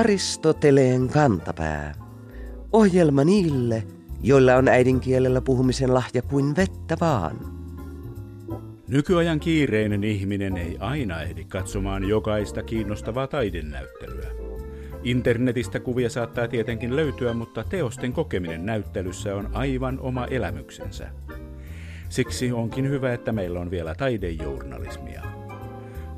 Aristoteleen kantapää. Ohjelma niille, joilla on äidinkielellä puhumisen lahja kuin vettä vaan. Nykyajan kiireinen ihminen ei aina ehdi katsomaan jokaista kiinnostavaa taidennäyttelyä. Internetistä kuvia saattaa tietenkin löytyä, mutta teosten kokeminen näyttelyssä on aivan oma elämyksensä. Siksi onkin hyvä, että meillä on vielä taidejournalismia.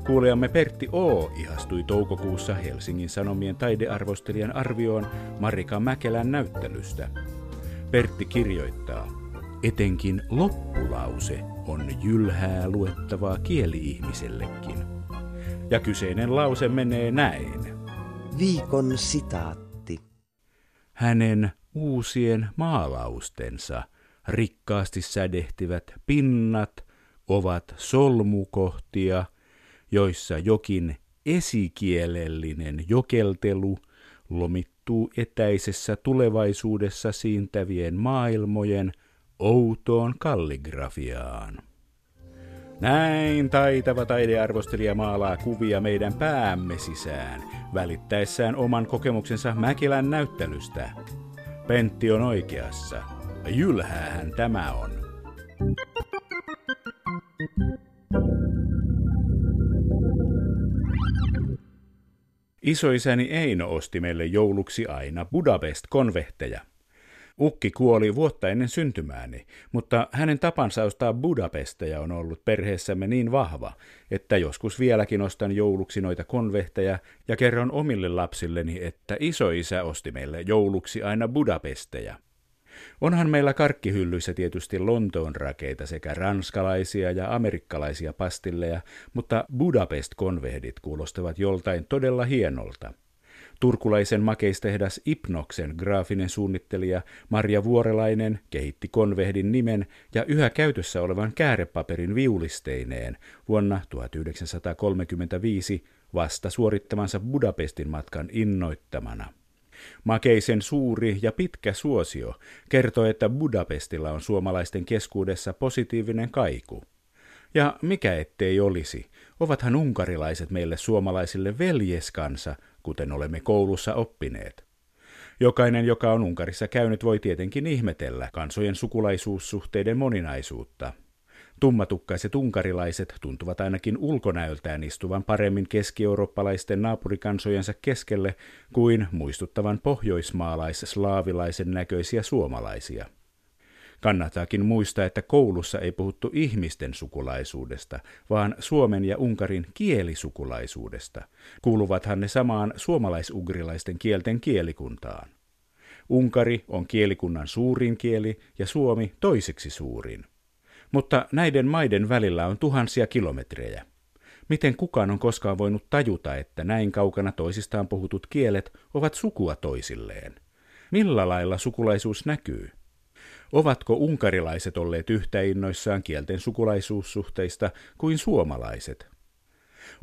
Kuulijamme Pertti O. ihastui toukokuussa Helsingin Sanomien taidearvostelijan arvioon Marika Mäkelän näyttelystä. Pertti kirjoittaa, etenkin loppulause on jylhää luettavaa kieli-ihmisellekin. Ja kyseinen lause menee näin. Viikon sitaatti. Hänen uusien maalaustensa rikkaasti sädehtivät pinnat ovat solmukohtia, joissa jokin esikielellinen jokeltelu lomittuu etäisessä tulevaisuudessa siintävien maailmojen outoon kalligrafiaan. Näin taitava taidearvostelija maalaa kuvia meidän päämme sisään, välittäessään oman kokemuksensa Mäkelän näyttelystä. Pentti on oikeassa. Jylhäähän tämä on. Isoisäni Eino osti meille jouluksi aina Budapest-konvehteja – Ukki kuoli vuotta ennen syntymääni, mutta hänen tapansa ostaa Budapesteja on ollut perheessämme niin vahva, että joskus vieläkin ostan jouluksi noita konvehteja ja kerron omille lapsilleni, että isoisä osti meille jouluksi aina Budapesteja. Onhan meillä karkkihyllyissä tietysti Lontoon rakeita sekä ranskalaisia ja amerikkalaisia pastilleja, mutta Budapest-konvehdit kuulostavat joltain todella hienolta. Turkulaisen makeistehdas Ipnoksen graafinen suunnittelija Maria Vuorelainen kehitti konvehdin nimen ja yhä käytössä olevan käärepaperin viulisteineen vuonna 1935 vasta suorittamansa Budapestin matkan innoittamana. Makeisen suuri ja pitkä suosio kertoo, että Budapestilla on suomalaisten keskuudessa positiivinen kaiku. Ja mikä ettei olisi, ovathan unkarilaiset meille suomalaisille veljeskansa, kuten olemme koulussa oppineet. Jokainen, joka on Unkarissa käynyt, voi tietenkin ihmetellä kansojen sukulaisuussuhteiden moninaisuutta. Tummatukkaiset unkarilaiset tuntuvat ainakin ulkonäöltään istuvan paremmin keski-eurooppalaisten naapurikansojensa keskelle kuin muistuttavan pohjoismaalais-slaavilaisen näköisiä suomalaisia. Kannattaakin muistaa, että koulussa ei puhuttu ihmisten sukulaisuudesta, vaan Suomen ja Unkarin kielisukulaisuudesta. Kuuluvathan ne samaan suomalaisugrilaisten kielten kielikuntaan. Unkari on kielikunnan suurin kieli ja Suomi toiseksi suurin. Mutta näiden maiden välillä on tuhansia kilometrejä. Miten kukaan on koskaan voinut tajuta, että näin kaukana toisistaan puhutut kielet ovat sukua toisilleen? Millä lailla sukulaisuus näkyy? Ovatko unkarilaiset olleet yhtä innoissaan kielten sukulaisuussuhteista kuin suomalaiset?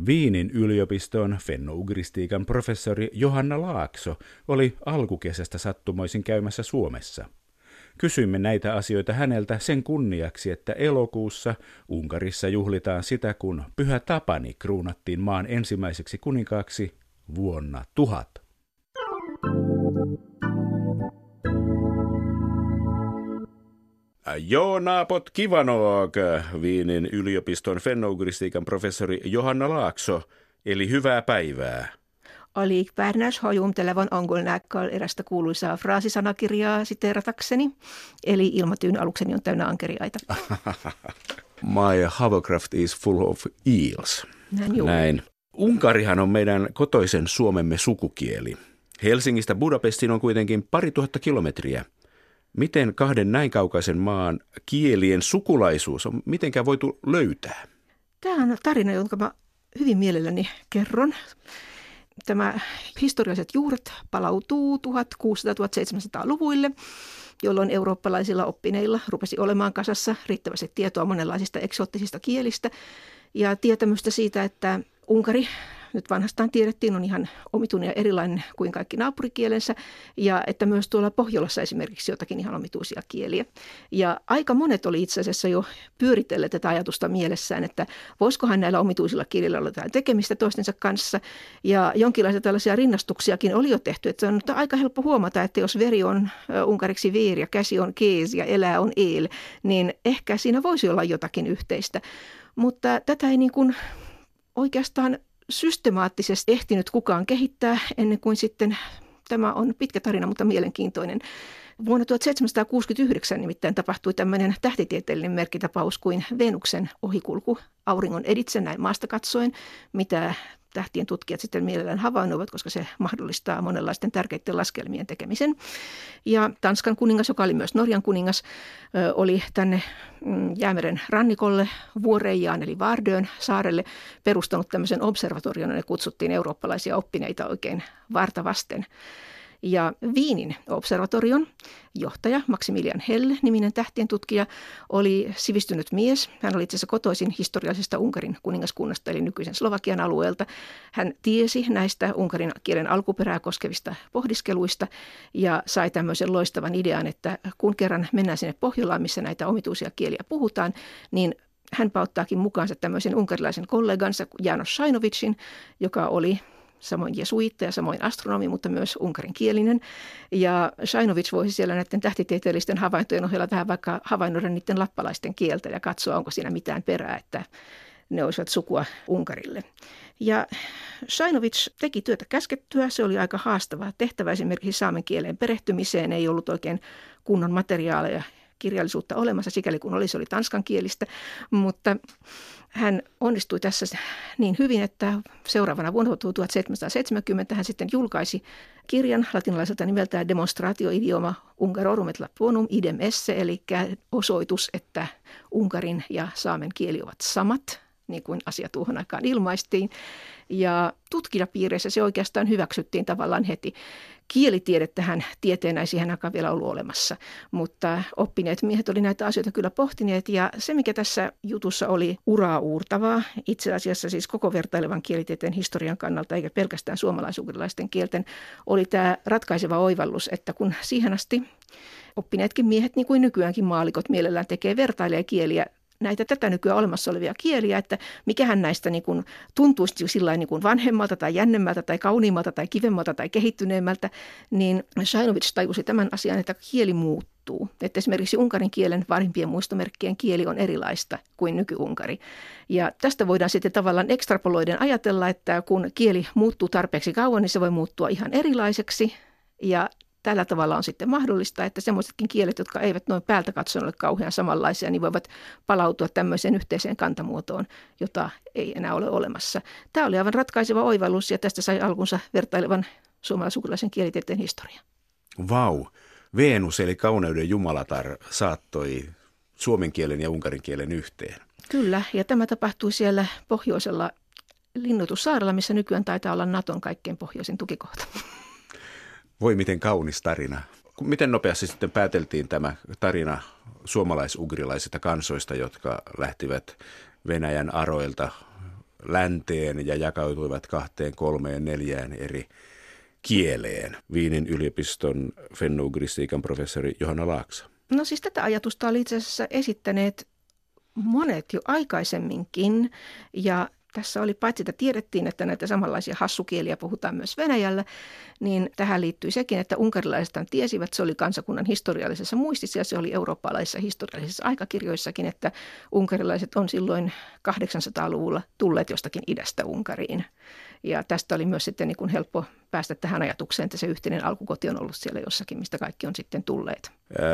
Viinin yliopiston fennougristiikan professori Johanna Laakso oli alkukesästä sattumoisin käymässä Suomessa. Kysyimme näitä asioita häneltä sen kunniaksi, että elokuussa Unkarissa juhlitaan sitä, kun Pyhä Tapani kruunattiin maan ensimmäiseksi kuninkaaksi vuonna tuhat. Jo napot kivanog, Viinin yliopiston fennougristiikan professori Johanna Laakso, eli hyvää päivää. Oli Pärnäs hajumtelevan angolnäkkal erästä kuuluisaa fraasisanakirjaa siteeratakseni, eli ilmatyyn alukseni on täynnä ankeriaita. My hovercraft is full of eels. Näin, Näin. Unkarihan on meidän kotoisen Suomemme sukukieli. Helsingistä Budapestiin on kuitenkin pari tuhatta kilometriä – Miten kahden näin kaukaisen maan kielien sukulaisuus on mitenkään voitu löytää? Tämä on tarina, jonka mä hyvin mielelläni kerron. Tämä historialliset juuret palautuu 1600-1700-luvuille, jolloin eurooppalaisilla oppineilla rupesi olemaan kasassa riittävästi tietoa monenlaisista eksoottisista kielistä ja tietämystä siitä, että Unkari nyt vanhastaan tiedettiin, on ihan omituinen ja erilainen kuin kaikki naapurikielensä, ja että myös tuolla Pohjolassa esimerkiksi jotakin ihan omituisia kieliä. Ja aika monet oli itse asiassa jo pyöritelleet tätä ajatusta mielessään, että voisikohan näillä omituisilla kielillä olla jotain tekemistä toistensa kanssa, ja jonkinlaisia tällaisia rinnastuksiakin oli jo tehty, että on aika helppo huomata, että jos veri on unkariksi veer ja käsi on kees ja elää on el, niin ehkä siinä voisi olla jotakin yhteistä. Mutta tätä ei niin kuin oikeastaan systemaattisesti ehtinyt kukaan kehittää ennen kuin sitten tämä on pitkä tarina, mutta mielenkiintoinen. Vuonna 1769 nimittäin tapahtui tämmöinen tähtitieteellinen merkkitapaus kuin Venuksen ohikulku auringon editse näin maasta katsoen, mitä tähtien tutkijat sitten mielellään havainnoivat, koska se mahdollistaa monenlaisten tärkeiden laskelmien tekemisen. Ja Tanskan kuningas, joka oli myös Norjan kuningas, oli tänne mm, Jäämeren rannikolle Vuoreijaan eli Vardön saarelle perustanut tämmöisen observatorion, ne kutsuttiin eurooppalaisia oppineita oikein vartavasten. Ja Viinin observatorion johtaja Maximilian Helle, niminen tähtien tutkija, oli sivistynyt mies. Hän oli itse asiassa kotoisin historiallisesta Unkarin kuningaskunnasta, eli nykyisen Slovakian alueelta. Hän tiesi näistä unkarin kielen alkuperää koskevista pohdiskeluista ja sai tämmöisen loistavan idean, että kun kerran mennään sinne Pohjolaan, missä näitä omituisia kieliä puhutaan, niin hän pauttaakin mukaansa tämmöisen unkarilaisen kollegansa Janos Shainovicin, joka oli samoin jesuitta ja samoin astronomi, mutta myös unkarinkielinen. Ja Shainovic voisi siellä näiden tähtitieteellisten havaintojen ohella tähän vaikka havainnoida niiden lappalaisten kieltä ja katsoa, onko siinä mitään perää, että ne olisivat sukua Unkarille. Ja Shainovic teki työtä käskettyä. Se oli aika haastava tehtävä esimerkiksi saamen kieleen perehtymiseen. Ei ollut oikein kunnon materiaaleja kirjallisuutta olemassa, sikäli kun oli, se oli tanskankielistä, mutta hän onnistui tässä niin hyvin, että seuraavana vuonna 1770 hän sitten julkaisi kirjan latinalaiselta nimeltään Demonstratio-idioma Ungarorum et Laponum idem esse, eli osoitus, että Unkarin ja saamen kieli ovat samat, niin kuin asia tuohon aikaan ilmaistiin. Ja tutkijapiireissä se oikeastaan hyväksyttiin tavallaan heti. Kielitiede tähän tieteenä ei siihen aikaan vielä ollut olemassa, mutta oppineet miehet oli näitä asioita kyllä pohtineet. Ja se, mikä tässä jutussa oli uraa uurtavaa, itse asiassa siis koko vertailevan kielitieteen historian kannalta, eikä pelkästään suomalaisugrilaisten kielten, oli tämä ratkaiseva oivallus, että kun siihen asti oppineetkin miehet, niin kuin nykyäänkin maalikot, mielellään tekee vertailee kieliä näitä tätä nykyään olemassa olevia kieliä, että mikähän näistä niin kuin tuntuisi sillä niin kuin vanhemmalta tai jännemmältä tai kauniimmalta tai kivemmalta tai kehittyneemmältä, niin Shainovic tajusi tämän asian, että kieli muuttuu. Että esimerkiksi unkarin kielen vanhimpien muistomerkkien kieli on erilaista kuin nyky-unkari. Ja tästä voidaan sitten tavallaan ekstrapoloiden ajatella, että kun kieli muuttuu tarpeeksi kauan, niin se voi muuttua ihan erilaiseksi. Ja tällä tavalla on sitten mahdollista, että semmoisetkin kielet, jotka eivät noin päältä katsoen ole kauhean samanlaisia, niin voivat palautua tämmöiseen yhteiseen kantamuotoon, jota ei enää ole olemassa. Tämä oli aivan ratkaiseva oivallus ja tästä sai alkunsa vertailevan suomalaisukulaisen kielitieteen historia. Vau. Venus eli kauneuden jumalatar saattoi suomen kielen ja unkarin kielen yhteen. Kyllä, ja tämä tapahtui siellä pohjoisella linnoitussaarella, missä nykyään taitaa olla Naton kaikkein pohjoisin tukikohta. Voi miten kaunis tarina. Miten nopeasti sitten pääteltiin tämä tarina suomalaisugrilaisista kansoista, jotka lähtivät Venäjän aroilta länteen ja jakautuivat kahteen, kolmeen, neljään eri kieleen. Viinin yliopiston fennougristiikan professori Johanna Laaksa. No siis tätä ajatusta oli itse asiassa esittäneet monet jo aikaisemminkin ja tässä oli paitsi, että tiedettiin, että näitä samanlaisia hassukieliä puhutaan myös Venäjällä, niin tähän liittyy sekin, että unkarilaiset tiesivät, se oli kansakunnan historiallisessa muistissa ja se oli eurooppalaisissa historiallisissa aikakirjoissakin, että unkarilaiset on silloin 800-luvulla tulleet jostakin idästä Unkariin. Ja tästä oli myös sitten niin kuin helppo päästä tähän ajatukseen, että se yhteinen alkukoti on ollut siellä jossakin, mistä kaikki on sitten tulleet.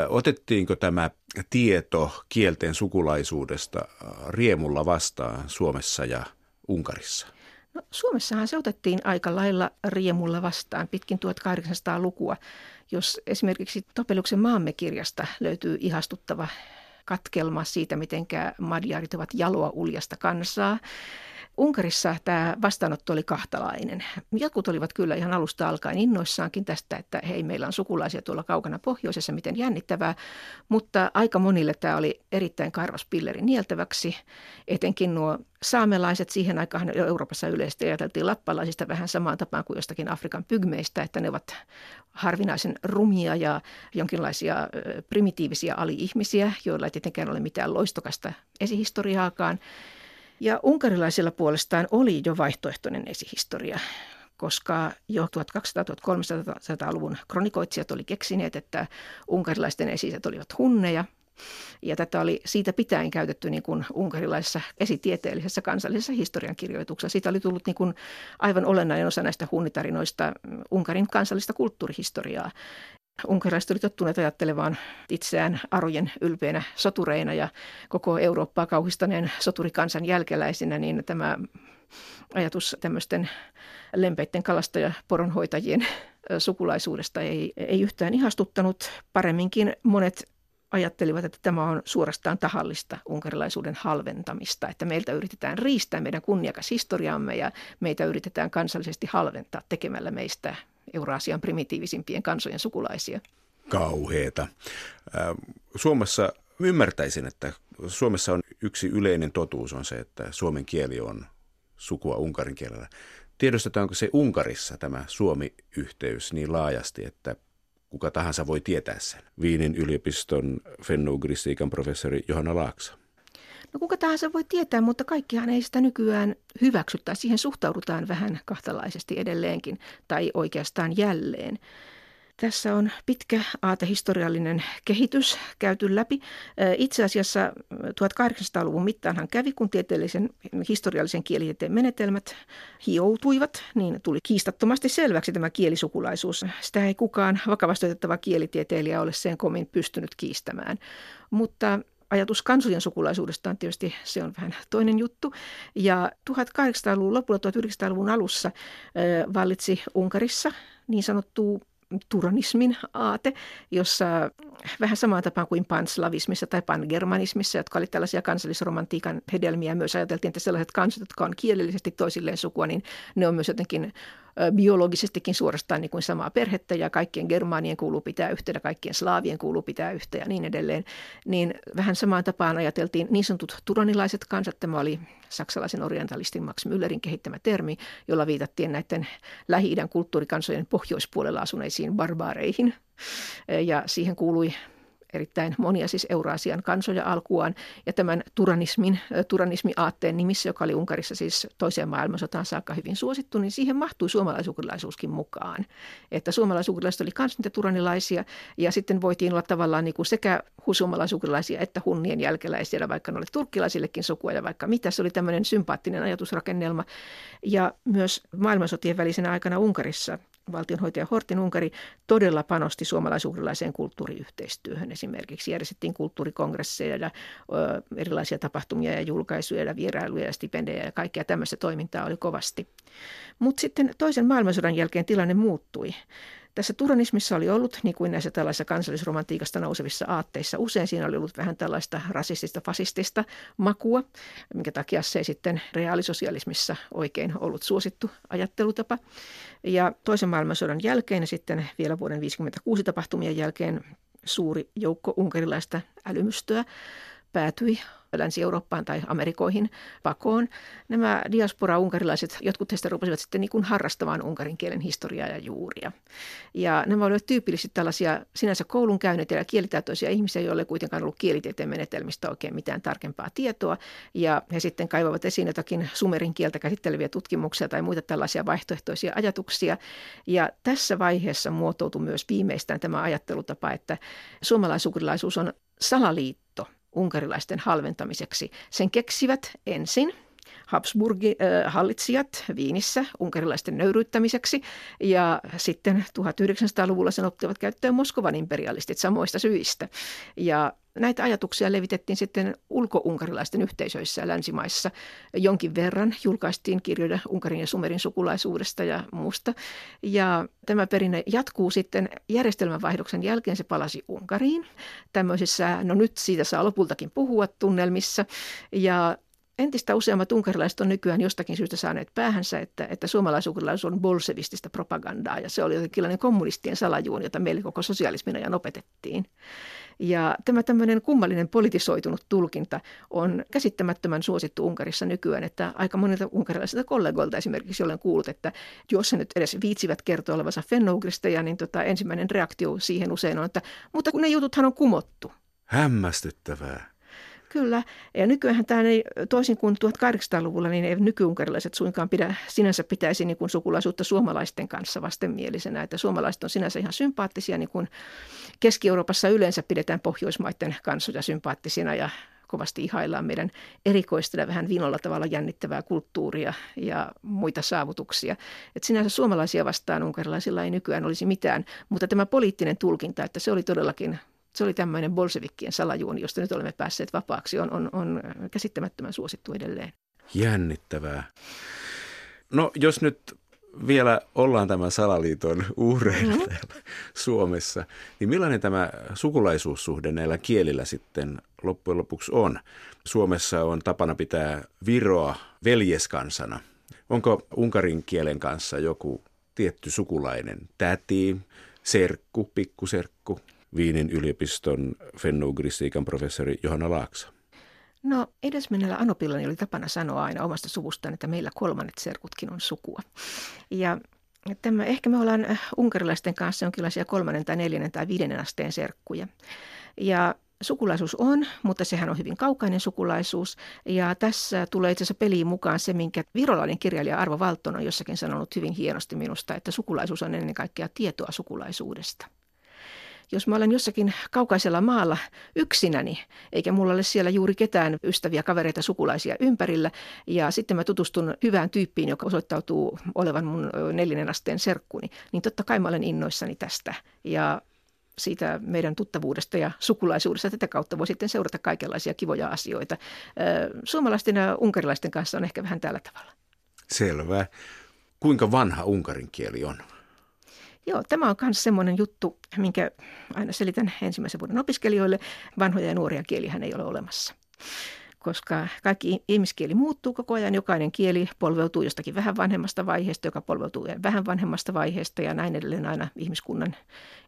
Otettiinko tämä tieto kielten sukulaisuudesta riemulla vastaan Suomessa ja Unkarissa? No, Suomessahan se otettiin aika lailla riemulla vastaan pitkin 1800-lukua. Jos esimerkiksi Topeluksen maamme kirjasta löytyy ihastuttava katkelma siitä, miten madjaarit ovat jaloa uljasta kansaa, Unkarissa tämä vastaanotto oli kahtalainen. Jotkut olivat kyllä ihan alusta alkaen innoissaankin tästä, että hei, meillä on sukulaisia tuolla kaukana pohjoisessa, miten jännittävää. Mutta aika monille tämä oli erittäin karvas pilleri nieltäväksi. Etenkin nuo saamelaiset siihen aikaan Euroopassa yleisesti ajateltiin lappalaisista vähän samaan tapaan kuin jostakin Afrikan pygmeistä, että ne ovat harvinaisen rumia ja jonkinlaisia primitiivisiä ali-ihmisiä, joilla ei tietenkään ole mitään loistokasta esihistoriaakaan. Ja unkarilaisilla puolestaan oli jo vaihtoehtoinen esihistoria, koska jo 1200-1300-luvun kronikoitsijat oli keksineet, että unkarilaisten esiset olivat hunneja. Ja tätä oli siitä pitäen käytetty niin kuin unkarilaisessa esitieteellisessä kansallisessa historiankirjoituksessa. Siitä oli tullut niin kuin aivan olennainen osa näistä hunnitarinoista Unkarin kansallista kulttuurihistoriaa. Unkarilaiset olivat tottuneet ajattelemaan itseään arojen ylpeänä sotureina ja koko Eurooppaa kauhistaneen soturikansan jälkeläisinä, niin tämä ajatus tämmöisten lempeiden kalastaja poronhoitajien sukulaisuudesta ei, ei yhtään ihastuttanut. Paremminkin monet ajattelivat, että tämä on suorastaan tahallista unkarilaisuuden halventamista, että meiltä yritetään riistää meidän kunniakas historiamme ja meitä yritetään kansallisesti halventaa tekemällä meistä Euraasian primitiivisimpien kansojen sukulaisia. Kauheeta. Suomessa ymmärtäisin, että Suomessa on yksi yleinen totuus on se, että suomen kieli on sukua unkarin kielellä. Tiedostetaanko se Unkarissa tämä Suomi-yhteys niin laajasti, että kuka tahansa voi tietää sen? Viinin yliopiston fennougristiikan professori Johanna Laaksa. No kuka tahansa voi tietää, mutta kaikkihan ei sitä nykyään hyväksy tai siihen suhtaudutaan vähän kahtalaisesti edelleenkin tai oikeastaan jälleen. Tässä on pitkä aatehistoriallinen kehitys käyty läpi. Itse asiassa 1800-luvun mittaanhan kävi, kun tieteellisen historiallisen kielitieteen menetelmät hioutuivat, niin tuli kiistattomasti selväksi tämä kielisukulaisuus. Sitä ei kukaan vakavasti otettava kielitieteilijä ole sen komin pystynyt kiistämään. Mutta ajatus kansojen sukulaisuudesta on tietysti se on vähän toinen juttu. Ja 1800-luvun lopulla 1900-luvun alussa vallitsi Unkarissa niin sanottu turanismin aate, jossa vähän samaan tapaan kuin panslavismissa tai pangermanismissa, jotka oli tällaisia kansallisromantiikan hedelmiä, myös ajateltiin, että sellaiset kansat, jotka on kielellisesti toisilleen sukua, niin ne on myös jotenkin biologisestikin suorastaan niin kuin samaa perhettä ja kaikkien germaanien kuuluu pitää yhteen ja kaikkien slaavien kuuluu pitää yhteen ja niin edelleen. Niin vähän samaan tapaan ajateltiin niin sanotut turanilaiset kansat. Tämä oli saksalaisen orientalistin Max Müllerin kehittämä termi, jolla viitattiin näiden Lähi-idän kulttuurikansojen pohjoispuolella asuneisiin barbaareihin. Ja siihen kuului erittäin monia siis Euraasian kansoja alkuaan. Ja tämän turanismin, turanismi-aatteen nimissä, joka oli Unkarissa siis toiseen maailmansotaan saakka hyvin suosittu, niin siihen mahtui suomalaisukrilaisuuskin mukaan. Että suomalaisukrilaiset oli kans niitä turanilaisia ja sitten voitiin olla tavallaan niin kuin sekä suomalaisukrilaisia että hunnien jälkeläisiä, vaikka ne oli turkkilaisillekin sukua ja vaikka mitä. Se oli tämmöinen sympaattinen ajatusrakennelma. Ja myös maailmansotien välisenä aikana Unkarissa valtionhoitaja Hortin Unkari todella panosti suomalaisukrilaiseen kulttuuriyhteistyöhön. Esimerkiksi järjestettiin kulttuurikongresseja ja ö, erilaisia tapahtumia ja julkaisuja ja vierailuja ja stipendejä ja kaikkea tämmöistä toimintaa oli kovasti. Mutta sitten toisen maailmansodan jälkeen tilanne muuttui. Tässä turanismissa oli ollut, niin kuin näissä tällaisissa kansallisromantiikasta nousevissa aatteissa, usein siinä oli ollut vähän tällaista rasistista, fasistista makua, minkä takia se ei sitten reaalisosialismissa oikein ollut suosittu ajattelutapa. Ja toisen maailmansodan jälkeen ja sitten vielä vuoden 1956 tapahtumien jälkeen suuri joukko unkarilaista älymystöä päätyi Länsi-Eurooppaan tai Amerikoihin pakoon. Nämä diaspora-unkarilaiset, jotkut heistä rupesivat sitten niin kuin harrastamaan unkarin kielen historiaa ja juuria. Ja nämä olivat tyypillisesti tällaisia sinänsä koulun käyneitä ja kielitaitoisia ihmisiä, joille ei kuitenkaan ollut kielitieteen menetelmistä oikein mitään tarkempaa tietoa. Ja he sitten kaivavat esiin jotakin sumerin kieltä käsitteleviä tutkimuksia tai muita tällaisia vaihtoehtoisia ajatuksia. Ja tässä vaiheessa muotoutui myös viimeistään tämä ajattelutapa, että suomalaisukrilaisuus on salaliitto unkarilaisten halventamiseksi. Sen keksivät ensin Habsburgin äh, hallitsijat Viinissä unkarilaisten nöyryyttämiseksi ja sitten 1900-luvulla sen ottivat käyttöön Moskovan imperialistit samoista syistä. Ja näitä ajatuksia levitettiin sitten ulkounkarilaisten yhteisöissä länsimaissa. Jonkin verran julkaistiin kirjoja Unkarin ja Sumerin sukulaisuudesta ja muusta. Ja tämä perinne jatkuu sitten järjestelmänvaihdoksen jälkeen. Se palasi Unkariin tämmöisissä, no nyt siitä saa lopultakin puhua tunnelmissa. Ja entistä useammat unkarilaiset on nykyään jostakin syystä saaneet päähänsä, että, että suomalaisunkarilaisuus on bolsevistista propagandaa ja se oli jotenkin kommunistien salajuoni, jota meille koko sosialismin ajan opetettiin. Ja tämä tämmöinen kummallinen politisoitunut tulkinta on käsittämättömän suosittu Unkarissa nykyään, että aika monilta unkarilaisilta kollegoilta esimerkiksi olen kuullut, että jos he nyt edes viitsivät kertoa olevansa fennougrista, niin tota, ensimmäinen reaktio siihen usein on, että mutta kun ne jututhan on kumottu. Hämmästyttävää. Kyllä, ja nykyään tämä ei, toisin kuin 1800-luvulla, niin ei nykyunkarilaiset suinkaan pidä, sinänsä pitäisi niin kuin sukulaisuutta suomalaisten kanssa vastenmielisenä. Että suomalaiset on sinänsä ihan sympaattisia, niin kuin Keski-Euroopassa yleensä pidetään pohjoismaiden kansoja sympaattisina ja kovasti ihaillaan meidän erikoista ja vähän vinolla tavalla jännittävää kulttuuria ja muita saavutuksia. Et sinänsä suomalaisia vastaan unkarilaisilla ei nykyään olisi mitään, mutta tämä poliittinen tulkinta, että se oli todellakin se oli tämmöinen bolsevikkien salajuoni, josta nyt olemme päässeet vapaaksi, on, on, on käsittämättömän suosittu edelleen. Jännittävää. No jos nyt vielä ollaan tämän salaliiton uhreina mm-hmm. täällä Suomessa, niin millainen tämä sukulaisuussuhde näillä kielillä sitten loppujen lopuksi on? Suomessa on tapana pitää Viroa veljeskansana. Onko unkarin kielen kanssa joku tietty sukulainen täti, serkku, pikkuserkku? Viinin yliopiston fennougristiikan professori Johanna Laaksa? No edesmennellä Anopillani oli tapana sanoa aina omasta suvustaan, että meillä kolmannet serkutkin on sukua. Ja tämä, ehkä me ollaan äh, unkarilaisten kanssa jonkinlaisia kolmannen tai neljännen tai viidennen asteen serkkuja. Ja sukulaisuus on, mutta sehän on hyvin kaukainen sukulaisuus. Ja tässä tulee itse asiassa peliin mukaan se, minkä virolainen kirjailija Arvo Valton on jossakin sanonut hyvin hienosti minusta, että sukulaisuus on ennen kaikkea tietoa sukulaisuudesta jos mä olen jossakin kaukaisella maalla yksinäni, eikä mulla ole siellä juuri ketään ystäviä, kavereita, sukulaisia ympärillä, ja sitten mä tutustun hyvään tyyppiin, joka osoittautuu olevan mun neljännen asteen serkkuni, niin totta kai mä olen innoissani tästä. Ja siitä meidän tuttavuudesta ja sukulaisuudesta. Tätä kautta voi sitten seurata kaikenlaisia kivoja asioita. Suomalaisten ja unkarilaisten kanssa on ehkä vähän tällä tavalla. Selvä. Kuinka vanha unkarin kieli on? Joo, tämä on myös semmoinen juttu, minkä aina selitän ensimmäisen vuoden opiskelijoille. Vanhoja ja nuoria kielihän ei ole olemassa koska kaikki ihmiskieli muuttuu koko ajan. Jokainen kieli polveutuu jostakin vähän vanhemmasta vaiheesta, joka polveutuu vähän vanhemmasta vaiheesta ja näin edelleen aina ihmiskunnan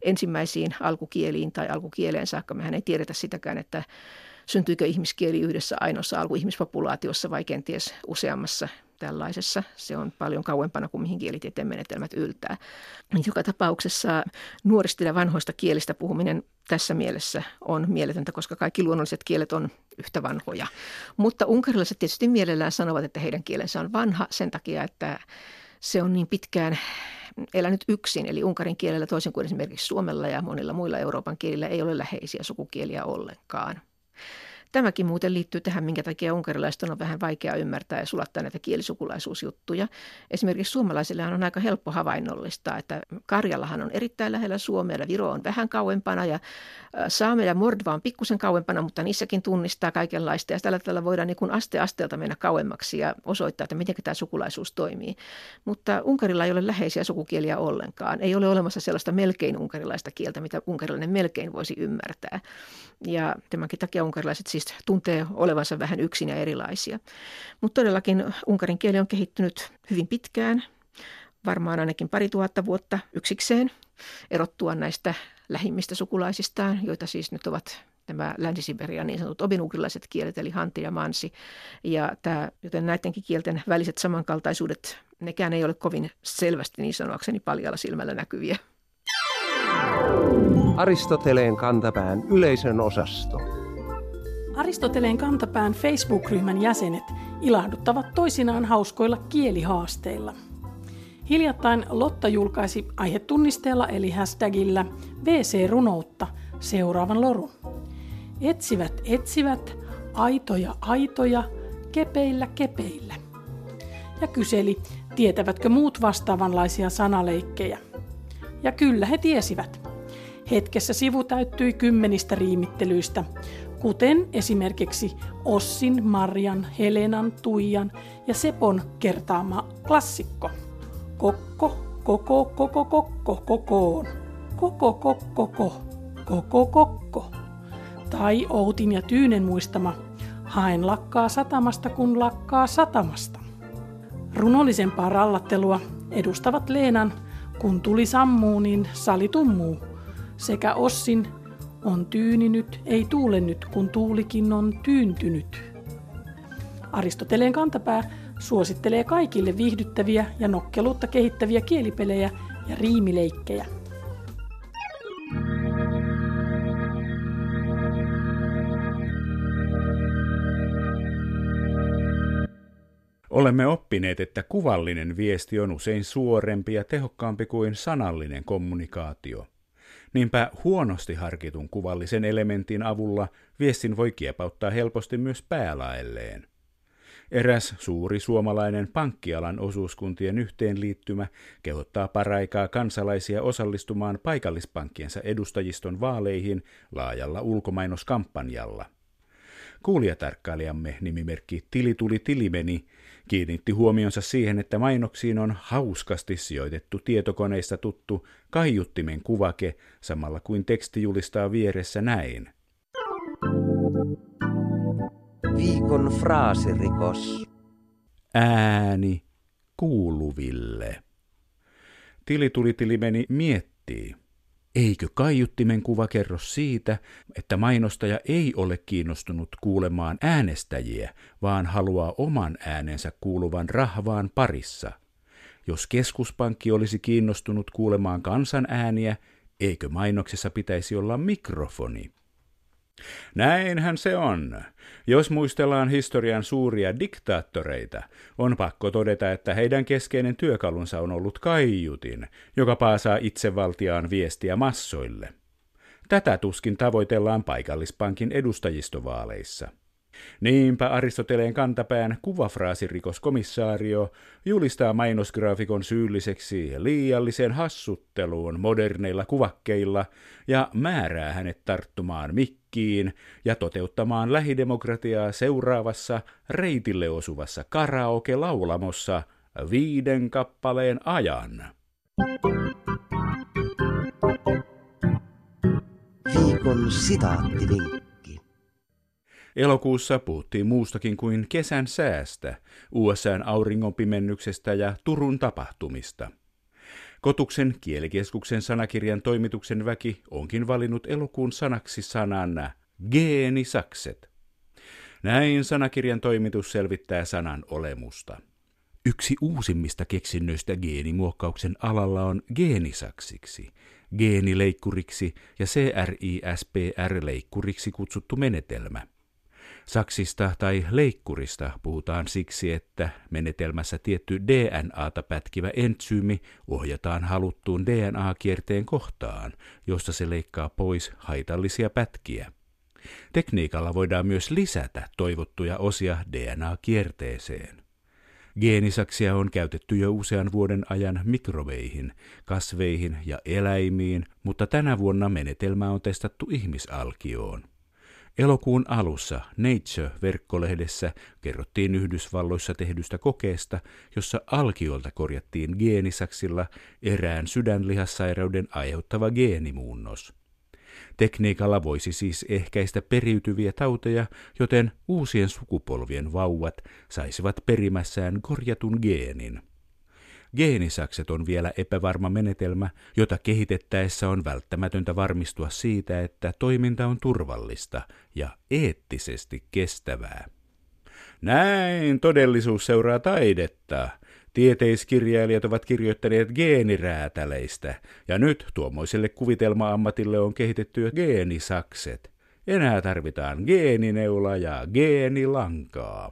ensimmäisiin alkukieliin tai alkukieleen saakka. Mehän ei tiedetä sitäkään, että syntyykö ihmiskieli yhdessä ainoassa alkuihmispopulaatiossa vai kenties useammassa tällaisessa. Se on paljon kauempana kuin mihin kielitieteen menetelmät yltää. Joka tapauksessa nuorista ja vanhoista kielistä puhuminen tässä mielessä on mieletöntä, koska kaikki luonnolliset kielet on yhtä vanhoja. Mutta unkarilaiset tietysti mielellään sanovat, että heidän kielensä on vanha sen takia, että se on niin pitkään elänyt yksin, eli unkarin kielellä toisin kuin esimerkiksi suomella ja monilla muilla Euroopan kielillä ei ole läheisiä sukukieliä ollenkaan. Tämäkin muuten liittyy tähän, minkä takia unkarilaisten on vähän vaikea ymmärtää ja sulattaa näitä kielisukulaisuusjuttuja. Esimerkiksi suomalaisille on aika helppo havainnollistaa, että Karjalahan on erittäin lähellä Suomea ja Viro on vähän kauempana ja Saame ja Mordva on pikkusen kauempana, mutta niissäkin tunnistaa kaikenlaista ja tällä tavalla voidaan niin kuin aste asteelta mennä kauemmaksi ja osoittaa, että miten tämä sukulaisuus toimii. Mutta Unkarilla ei ole läheisiä sukukieliä ollenkaan. Ei ole olemassa sellaista melkein unkarilaista kieltä, mitä unkarilainen melkein voisi ymmärtää. Ja tämänkin takia unkarilaiset siis tuntee olevansa vähän yksin ja erilaisia. Mutta todellakin unkarin kieli on kehittynyt hyvin pitkään, varmaan ainakin pari tuhatta vuotta yksikseen, erottua näistä lähimmistä sukulaisistaan, joita siis nyt ovat nämä Länsi-Siberian niin sanotut obinukirilaiset kielet, eli hanti ja mansi. Ja tämä, joten näidenkin kielten väliset samankaltaisuudet, nekään ei ole kovin selvästi niin sanoakseni paljalla silmällä näkyviä. Aristoteleen kantapään yleisön osasto. Aristoteleen kantapään Facebook-ryhmän jäsenet ilahduttavat toisinaan hauskoilla kielihaasteilla. Hiljattain Lotta julkaisi aihetunnisteella eli hashtagillä VC-runoutta seuraavan lorun. Etsivät etsivät, aitoja aitoja, kepeillä kepeillä. Ja kyseli, tietävätkö muut vastaavanlaisia sanaleikkejä. Ja kyllä he tiesivät. Hetkessä sivu täyttyi kymmenistä riimittelyistä, kuten esimerkiksi Ossin, Marjan, Helenan, Tuijan ja Sepon kertaama klassikko. Kokko, koko, koko, kokko, kokoon. Koko, kokko, ko, koko, kokko. Tai Outin ja Tyynen muistama Haen lakkaa satamasta, kun lakkaa satamasta. Runollisempaa rallattelua edustavat Leenan Kun tuli sammuu, niin sali tummuu sekä Ossin On tyyninyt, ei tuule nyt, kun tuulikin on tyyntynyt. Aristoteleen kantapää suosittelee kaikille viihdyttäviä ja nokkeluutta kehittäviä kielipelejä ja riimileikkejä. Olemme oppineet, että kuvallinen viesti on usein suorempi ja tehokkaampi kuin sanallinen kommunikaatio. Niinpä huonosti harkitun kuvallisen elementin avulla viestin voi kiepauttaa helposti myös päälaelleen. Eräs suuri suomalainen pankkialan osuuskuntien yhteenliittymä kehottaa paraikaa kansalaisia osallistumaan paikallispankkiensa edustajiston vaaleihin laajalla ulkomainoskampanjalla. Kuulijatarkkailijamme nimimerkki Tilituli Tilimeni kiinnitti huomionsa siihen, että mainoksiin on hauskasti sijoitettu tietokoneista tuttu kaiuttimen kuvake, samalla kuin teksti julistaa vieressä näin. Viikon fraasirikos. Ääni kuuluville. Tilituli meni miettii. Eikö kaiuttimen kuva kerro siitä, että mainostaja ei ole kiinnostunut kuulemaan äänestäjiä, vaan haluaa oman äänensä kuuluvan rahvaan parissa? Jos keskuspankki olisi kiinnostunut kuulemaan kansan ääniä, eikö mainoksessa pitäisi olla mikrofoni? Näinhän se on. Jos muistellaan historian suuria diktaattoreita, on pakko todeta, että heidän keskeinen työkalunsa on ollut kaiutin, joka paasaa itsevaltiaan viestiä massoille. Tätä tuskin tavoitellaan paikallispankin edustajistovaaleissa. Niinpä Aristoteleen kantapään kuvafraasirikoskomissaario julistaa mainosgraafikon syylliseksi liialliseen hassutteluun moderneilla kuvakkeilla ja määrää hänet tarttumaan mikkiin ja toteuttamaan lähidemokratiaa seuraavassa reitille osuvassa karaoke-laulamossa viiden kappaleen ajan. Viikon sitaattivinkki. Elokuussa puhuttiin muustakin kuin kesän säästä, USAn auringonpimennyksestä ja Turun tapahtumista. Kotuksen kielikeskuksen sanakirjan toimituksen väki onkin valinnut elokuun sanaksi sanan geenisakset. Näin sanakirjan toimitus selvittää sanan olemusta. Yksi uusimmista keksinnöistä geenimuokkauksen alalla on geenisaksiksi, geenileikkuriksi ja CRISPR-leikkuriksi kutsuttu menetelmä – Saksista tai leikkurista puhutaan siksi, että menetelmässä tietty DNAta pätkivä entsyymi ohjataan haluttuun DNA-kierteen kohtaan, josta se leikkaa pois haitallisia pätkiä. Tekniikalla voidaan myös lisätä toivottuja osia DNA-kierteeseen. Geenisaksia on käytetty jo usean vuoden ajan mikrobeihin, kasveihin ja eläimiin, mutta tänä vuonna menetelmä on testattu ihmisalkioon. Elokuun alussa Nature-verkkolehdessä kerrottiin Yhdysvalloissa tehdystä kokeesta, jossa alkiolta korjattiin geenisaksilla erään sydänlihassairauden aiheuttava geenimuunnos. Tekniikalla voisi siis ehkäistä periytyviä tauteja, joten uusien sukupolvien vauvat saisivat perimässään korjatun geenin. Geenisakset on vielä epävarma menetelmä, jota kehitettäessä on välttämätöntä varmistua siitä, että toiminta on turvallista ja eettisesti kestävää. Näin todellisuus seuraa taidetta. Tieteiskirjailijat ovat kirjoittaneet geeniräätäleistä, ja nyt tuommoiselle kuvitelma-ammatille on kehitetty geenisakset. Enää tarvitaan geenineula ja geenilankaa.